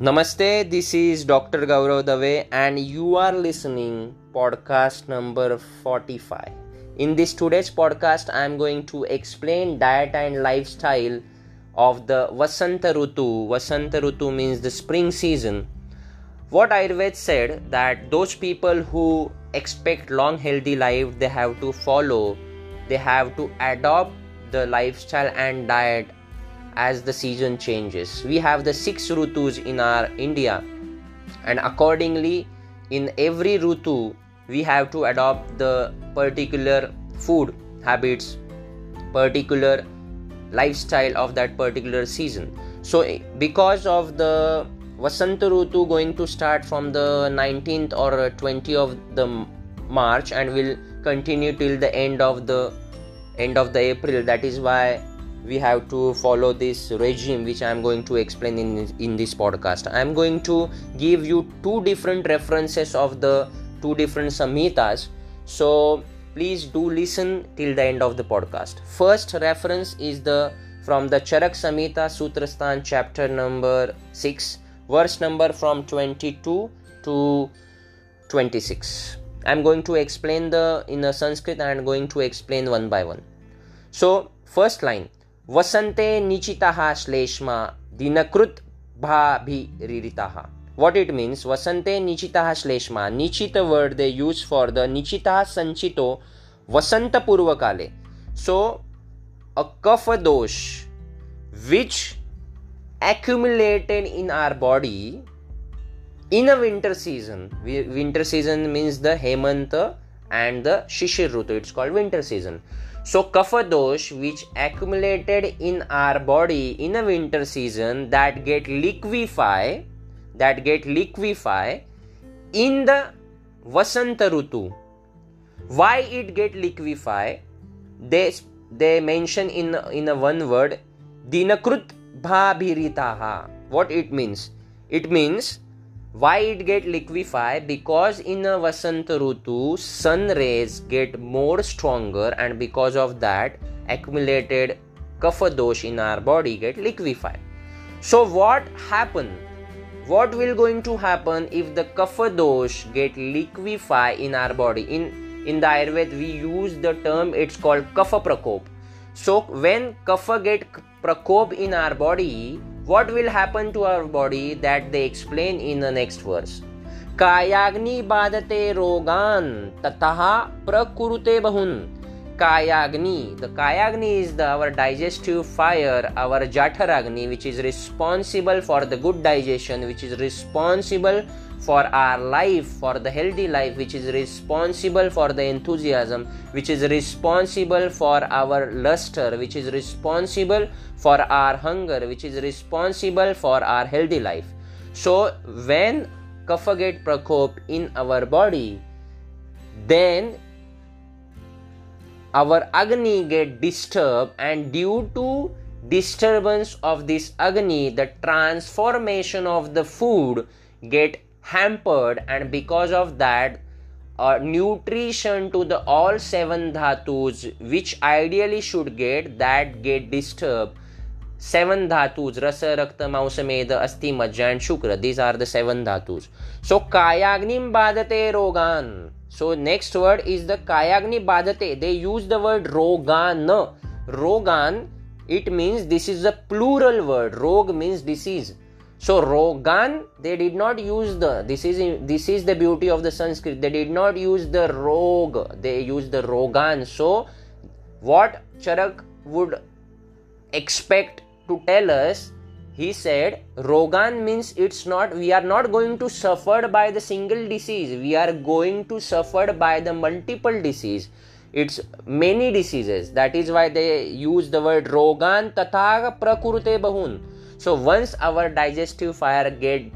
Namaste, this is Dr. Gaurav Dave and you are listening podcast number 45. In this today's podcast I am going to explain diet and lifestyle of the Vasanta Rutu. Vasanta Rutu means the spring season. What Ayurveda said that those people who expect long healthy life they have to follow they have to adopt the lifestyle and diet as the season changes. We have the six rutus in our India, and accordingly, in every rutu, we have to adopt the particular food habits, particular lifestyle of that particular season. So, eh, because of the Vasanta Rutu going to start from the 19th or 20th of the March and will continue till the end of the end of the April. That is why we have to follow this regime which i am going to explain in in this podcast. I am going to give you two different references of the two different samhitas so please do listen till the end of the podcast. First reference is the from the charak samhita sutrastan chapter number 6 verse number from 22 to 26 i'm going to explain the in a sanskrit and i'm going to explain one by one. So first line वसंते नीचिता श्लेष्मा दिनकृत भाभिरीता what it means वसंते नीचिता श्लेष्मा, नीचित word they use for the नीचिता संचितो वसंत पूर्व काले so a kapha dosha which accumulated in our body in a winter season winter season means the Hemant and the shishir rutu it's called winter season so, kapha dosh which accumulated in our body in a winter season that get liquefy, that get liquefy in the Vasanta Rutu. Why it get liquefy? They they mention in in a one word dinakrut bhabiritaha. What it means? It means why it get liquefy because in a vasanta rutu sun rays get more stronger and because of that accumulated kapha dosh in our body get liquefied. So what happen? What will going to happen if the kapha dosh get liquefy in our body? In in the ayurveda we use the term it's called kapha prakop so when kapha get prakop in our body what will happen to our body that they explain in the next verse कायाग्नि बाधते रोगान ततः प्रकुरुते बहुन Kayagni. The Kayagni is the, our digestive fire, our Jatharagni, which is responsible for the good digestion, which is responsible for our life, for the healthy life, which is responsible for the enthusiasm, which is responsible for our luster, which is responsible for our hunger, which is responsible for our healthy life. So, when kapha get prakop in our body, then our agni get disturbed and due to disturbance of this agni the transformation of the food get hampered and because of that uh, nutrition to the all seven dhatus which ideally should get that get disturbed. Seven dhatus rasa rakta mausameda asti majja and shukra. These are the seven dhatus. So kayagnim badate rogan so next word is the kayagni badate. They use the word rogan. Rogan, it means this is a plural word. Rog means disease. So rogan, they did not use the. This is this is the beauty of the Sanskrit. They did not use the rog. They used the rogan. So what Charak would expect to tell us he said rogan means it's not we are not going to suffer by the single disease. We are going to suffer by the multiple disease. It's many diseases. That is why they use the word rogan tatha prakurte bahun. So once our digestive fire get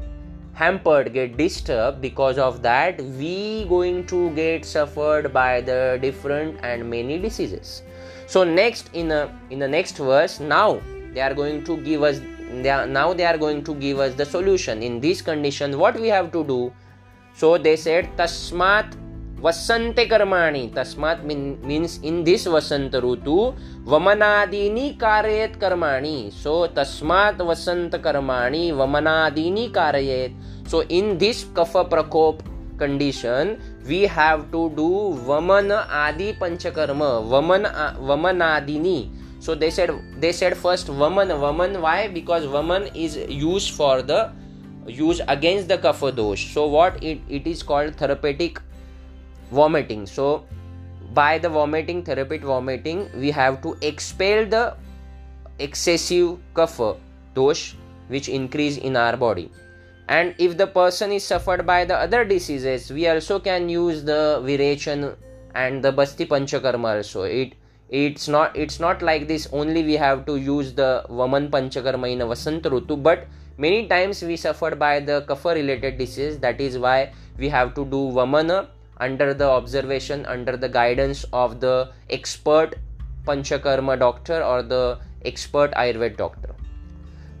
hampered get disturbed because of that we going to get suffered by the different and many diseases. So next in a in the next verse now they are going to give us they are, now they are going to give us the solution in this condition what we have to do so they said tasmat वसंते कर्माणि तस्मात् means in this वसंत ऋतु वमनादीनि कारयेत कर्माणि सो तस्मात् वसंत कर्माणि वमनादीनि कारयेत सो in this कफ प्रकोप condition we have to do vaman adi panchakarma vaman vamanadini so they said they said first vaman vaman why? Because vaman is used for the use against the kapha dosh so what it, it is called therapeutic vomiting. So by the vomiting therapeutic vomiting we have to expel the excessive kapha dosh which increase in our body. And if the person is suffered by the other diseases we also can use the virechan and the basti panchakarma also. It it's not it's not like this only we have to use the vaman panchakarma in a vasant rutu but many times we suffered by the kapha related disease. That is why we have to do vamana under the observation under the guidance of the expert panchakarma doctor or the expert ayurved doctor.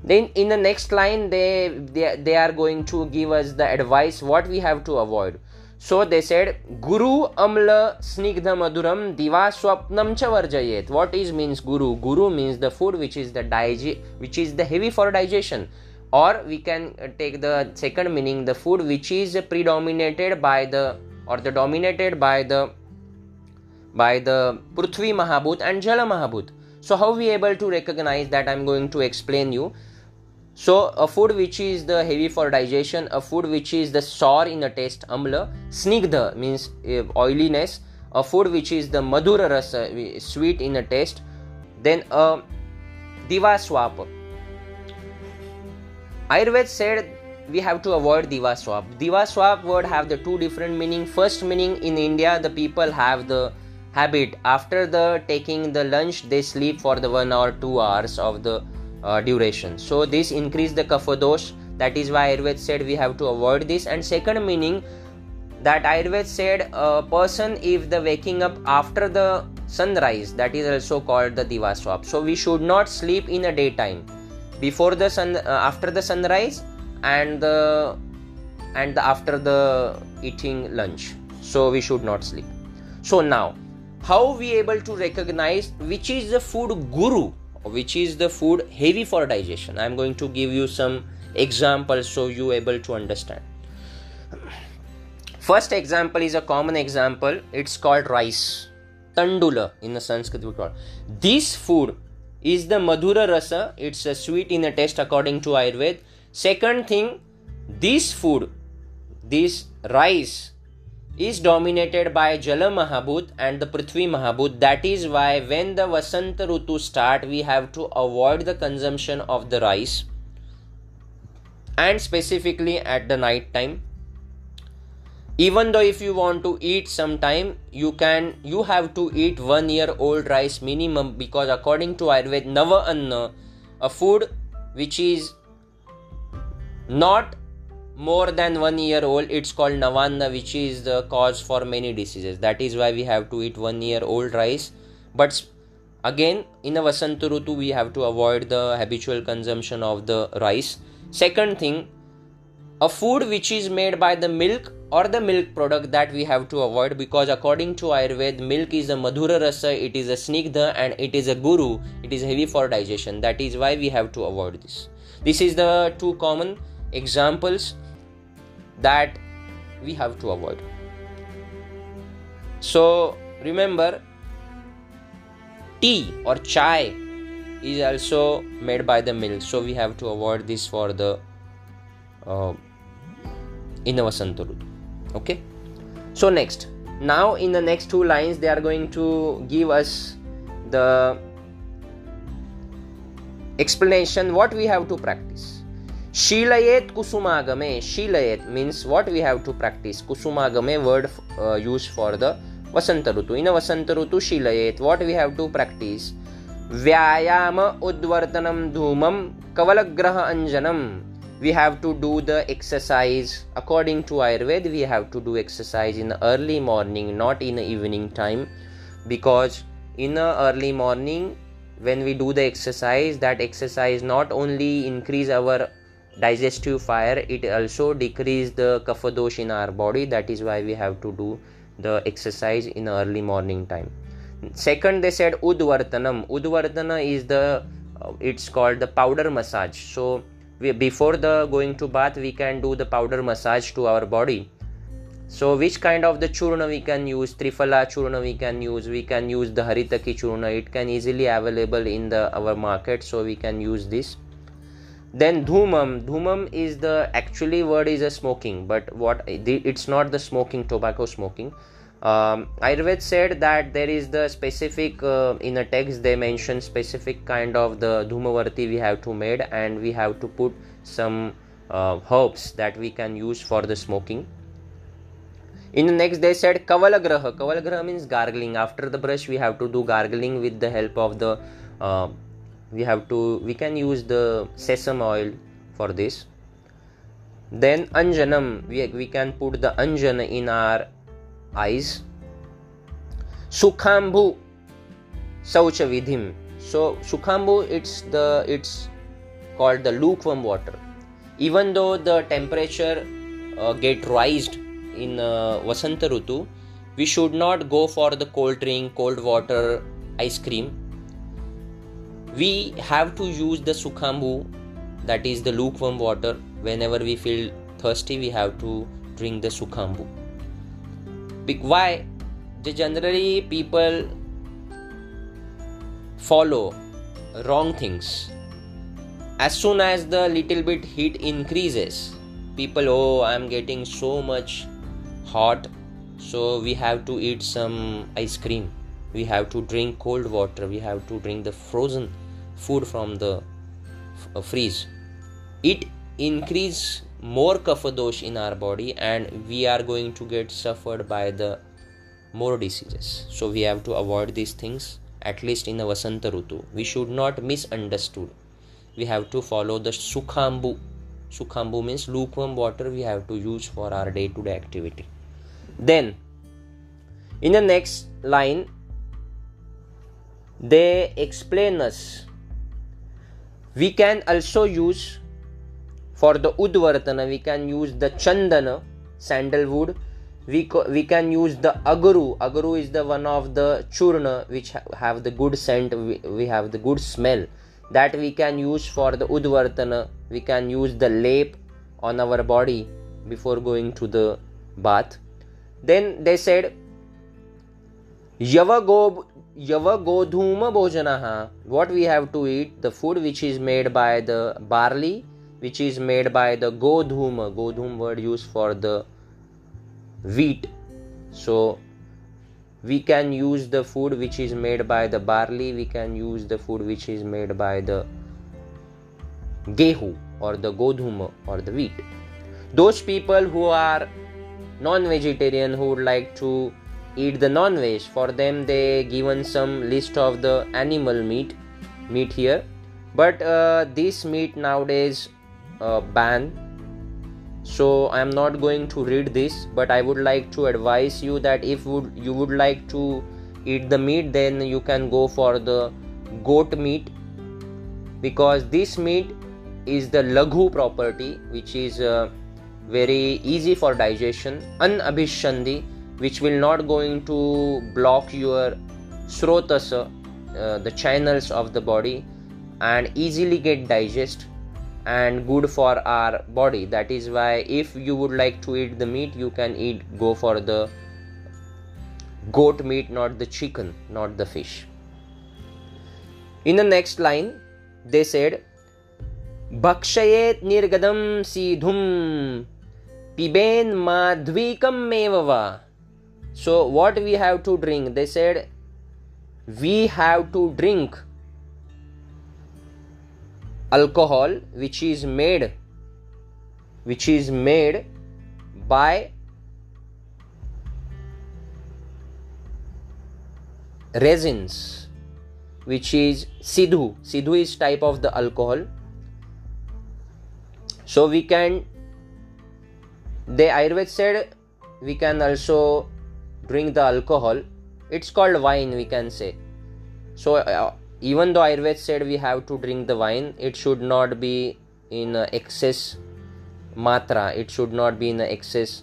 Then in the next line they, they they are going to give us the advice what we have to avoid so they said guru amla snigdha maduram diva swapnam cha varjayet. What is means guru? Guru means the food which is the dig- which is the heavy for digestion. Or we can uh, take the second meaning the food which is predominated by the or the dominated by the by the prithvi mahabhut and jala mahabhut. So how we able to recognize that? I'm going to explain you so a food which is the heavy for digestion a food which is the sour in the taste amla snigdha means uh, oiliness a food which is the madhura rasa sweet in the taste then a divaswap Ayurveda said we have to avoid diva swap. Diva word have the two different meaning. First meaning in India, the people have the habit after the taking the lunch they sleep for the one or two hours of the uh, duration. So this increase the kapha dosh. That is why Ayurveda said we have to avoid this. And second meaning that Ayurveda said a person if the waking up after the sunrise that is also called the diva swap. So we should not sleep in a daytime before the sun uh, after the sunrise and the and the, after the eating lunch so we should not sleep so now how we able to recognize which is the food guru which is the food heavy for digestion. I am going to give you some examples so you able to understand. First example is a common example. It's called rice. Tandula in the sanskrit we call. This food is the madhura rasa. It's a sweet in a taste according to ayurveda. Second thing this food this rice is dominated by jala mahabhut and the prithvi mahabhut. That is why when the vasanta rutu start we have to avoid the consumption of the rice. And specifically at the night time. Even though if you want to eat sometime you can you have to eat one year old rice minimum because according to ayurveda nava anna a food which is not more than one year old it's called navanna which is the cause for many diseases. That is why we have to eat one year old rice. But again in a vasanta rutu we have to avoid the habitual consumption of the rice. Second thing a food which is made by the milk or the milk product that we have to avoid because according to ayurveda milk is a madhura rasa it is a snigdha and it is a guru it is heavy for digestion. That is why we have to avoid this. This is the two common examples that we have to avoid. So remember tea or chai is also made by the milk so we have to avoid this for the uh, okay? So next. Now in the next two lines they are going to give us the explanation what we have to practice शीलयेत कुसुमागमे, शीलयेत means what we have to practice कुसुमागमे word use for the Vasant Ritu. In Vasant Ritu शीलयेत what we have to practice व्यायाम उद्वर्तनम धूमम कवलग्रह अंजनम we have to do the exercise according to Ayurveda we have to do exercise in early morning not in evening time because in early morning when we do the exercise that exercise not only increase our digestive fire it also decrease the kapha dosh in our body. That is why we have to do the exercise in early morning time. Second they said udvartanam. Udvartana is the uh, it's called the powder massage. So we, before the going to bath we can do the powder massage to our body. So which kind of the churna we can use? Triphala churna we can use. We can use the haritaki churna. It can easily available in the our market. So we can use this then dhumam. Dhumam is the actually word is a smoking but what it's not the smoking tobacco smoking. Um, ayurved said that there is the specific uh, in a text they mention specific kind of the dhumavarti we have to made and we have to put some uh, herbs that we can use for the smoking. In the next they said kavalagraha kavalagraha means gargling. After the brush we have to do gargling with the help of the uh, we have to we can use the sesame oil for this. Then anjanam we, we can put the anjan in our eyes. Sukhambu saucha vidhim so sukhambu it's the it's called the lukewarm water. Even though the temperature uh, get raised in uh, vasanta rutu we should not go for the cold drink cold water ice cream we have to use the sukhambu that is the lukewarm water. Whenever we feel thirsty we have to drink the sukhambu why? The generally people follow wrong things. As soon as the little bit heat increases people oh i'm getting so much hot so we have to eat some ice cream. We have to drink cold water. We have to drink the frozen food from the uh, freeze. It increase more kapha dosh in our body and we are going to get suffered by the more diseases. So we have to avoid these things at least in the vasanta rutu. We should not misunderstood. We have to follow the sukhambu sukhambu means lukewarm water we have to use for our day to day activity. Then in the next line they explain us we can also use for the udvartana we can use the chandana sandalwood. We, co- we can use the agaru. Agaru is the one of the churna which ha- have the good scent we, we have the good smell. That we can use for the udvartana we can use the lap on our body before going to the bath. Then they said yava go yava godhuma bhojanaha what we have to eat? The food which is made by the barley which is made by the godhum godhum word used for the wheat. So we can use the food which is made by the barley we can use the food which is made by the gehu or the godhum or the wheat. Those people who are non-vegetarian who would like to eat the non-veg. For them they given some list of the animal meat meat here. But uh, this meat nowadays uh, ban. So i am not going to read this but i would like to advise you that if would you would like to eat the meat then you can go for the goat meat. Because this meat is the laghu property which is uh, very easy for digestion anabhishandi which will not going to block your srotasa uh, the channels of the body and easily get digest and good for our body that is why if you would like to eat the meat you can eat go for the goat meat not the chicken not the fish in the next line they said भक्षयेत् निर्गदं सीधुं पिबेन् माध्वीकमेव वा so what we have to drink? They said we have to drink alcohol which is made which is made by resins which is sidhu. Sidhu is type of the alcohol. So we can the ayurved said we can also drink the alcohol it's called wine we can say so uh, even though ayurved said we have to drink the wine it should not be in excess matra it should not be in excess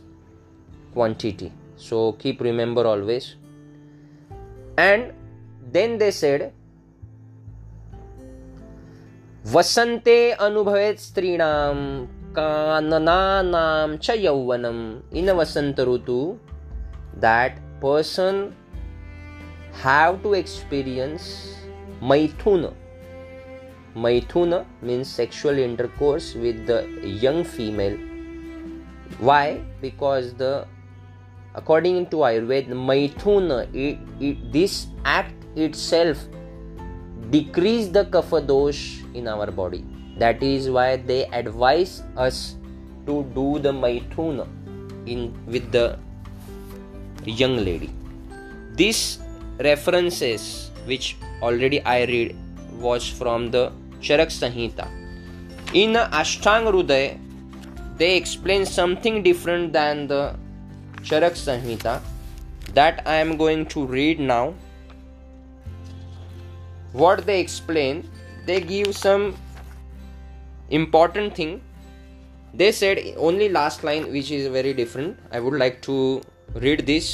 quantity so keep remember always and then they said वसन्ते अनुभवेत् स्त्रीणां काननानां च यौवनम् in vasant rutu that person have to experience maithuna maithuna means sexual intercourse with the young female. Why? Because the according to ayurveda maithuna it, it, this act itself decrease the kapha dosh in our body. That is why they advise us to do the maithuna in with the young lady. These references which already i read was from the charak sanhita. In ashtang hruday they explain something different than the charak sanhita that i am going to read now. What they explain they give some important thing. They said only last line which is very different. I would like to read this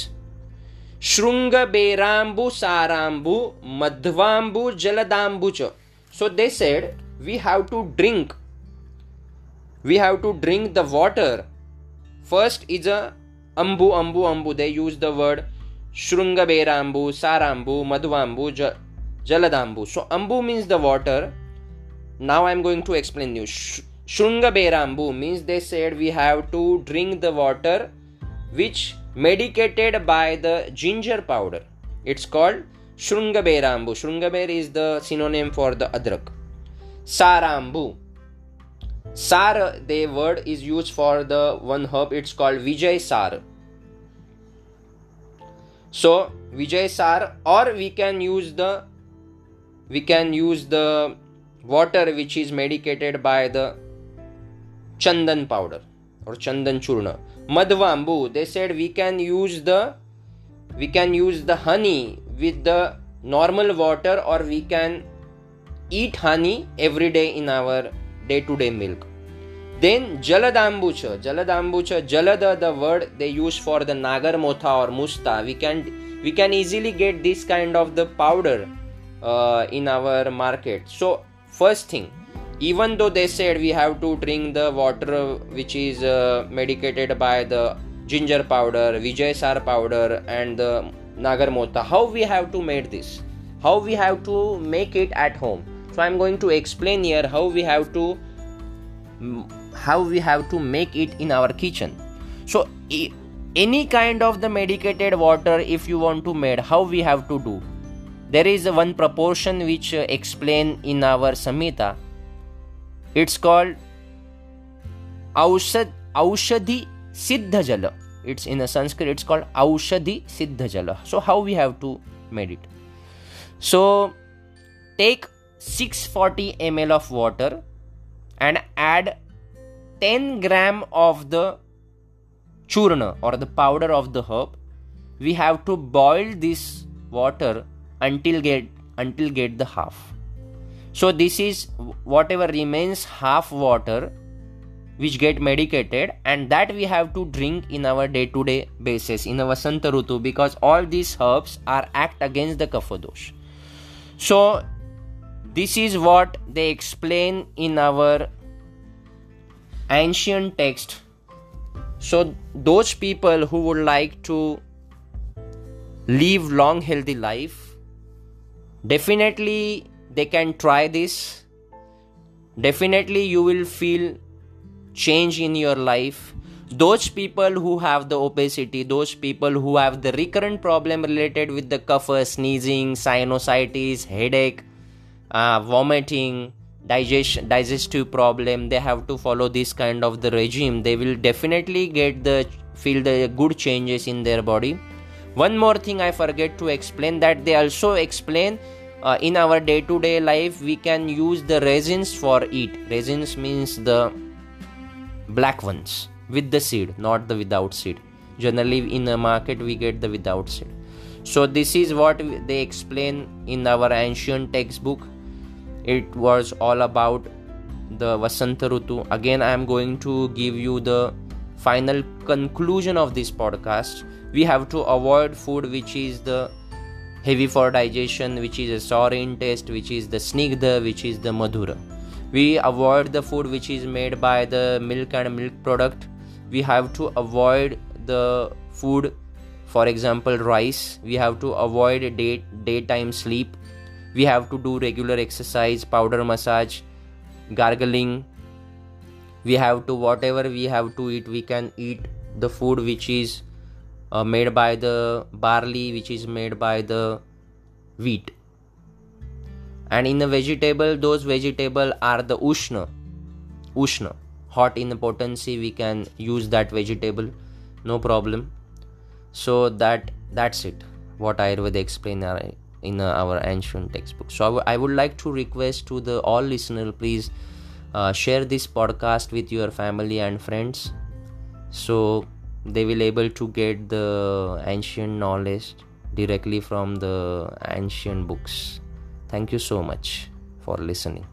श्रृंग बेरांबू सारांबू मध्वांबू जलदांबू so they said we have to drink we have to drink the water first is a ambu ambu ambu they use the word श्रृंग बेरांबू सारांबू मधुवांबू जलदांबू so ambu means the water now I am going to explain you Shring बेरांबू means they said we have to drink the water which medicated by the ginger powder. It's called Berambu. Shrungaber is the synonym for the adrak. Sarambu. Sar, the word is used for the one herb. It's called Vijay Sar. So Vijay Sar, or we can use the we can use the water which is medicated by the chandan powder or chandan churna madhvambu they said we can use the we can use the honey with the normal water or we can eat honey every day in our day to day milk then jaladambucha jaladambucha jalada the word they use for the nagar motha or musta we can we can easily get this kind of the powder uh, in our market. So first thing even though they said we have to drink the water which is uh, medicated by the ginger powder vijay sar powder and the nagarmota how we have to make this? How we have to make it at home? So i'm going to explain here how we have to how we have to make it in our kitchen. So any kind of the medicated water if you want to make how we have to do? There is one proportion which uh, explain in our samhita it's called aushad aushadhi siddha jala. It's in a sanskrit it's called aushadhi siddha jala. So how we have to made it? So take 640 ml of water and add 10 gram of the churna or the powder of the herb. We have to boil this water until get until get the half so this is whatever remains half water which get medicated and that we have to drink in our day to day basis in our Vasanta because all these herbs are act against the Kapha dosh. So this is what they explain in our ancient text. So those people who would like to live long healthy life definitely they can try this. Definitely you will feel change in your life. Those people who have the obesity those people who have the recurrent problem related with the cough sneezing sinusitis headache uh, vomiting digestion digestive problem they have to follow this kind of the regime. They will definitely get the feel the good changes in their body. One more thing i forget to explain that they also explain uh, in our day to day life we can use the resins for it resins means the black ones with the seed not the without seed. Generally in the market we get the without seed. So this is what they explain in our ancient textbook. It was all about the vasanta rutu. Again i am going to give you the final conclusion of this podcast. We have to avoid food which is the heavy for digestion which is a sour in taste which is the snigdha which is the madhura. We avoid the food which is made by the milk and milk product. We have to avoid the food for example rice. We have to avoid day daytime sleep. We have to do regular exercise powder massage gargling. We have to whatever we have to eat we can eat the food which is uh, made by the barley which is made by the wheat. And in the vegetable those vegetable are the ushna. Ushna. Hot in the potency we can use that vegetable. No problem. So that that's it what ayurveda explain in our ancient textbook. So I, w- I would like to request to the all listener please uh, share this podcast with your family and friends. So they will able to get the ancient knowledge directly from the ancient books. Thank you so much for listening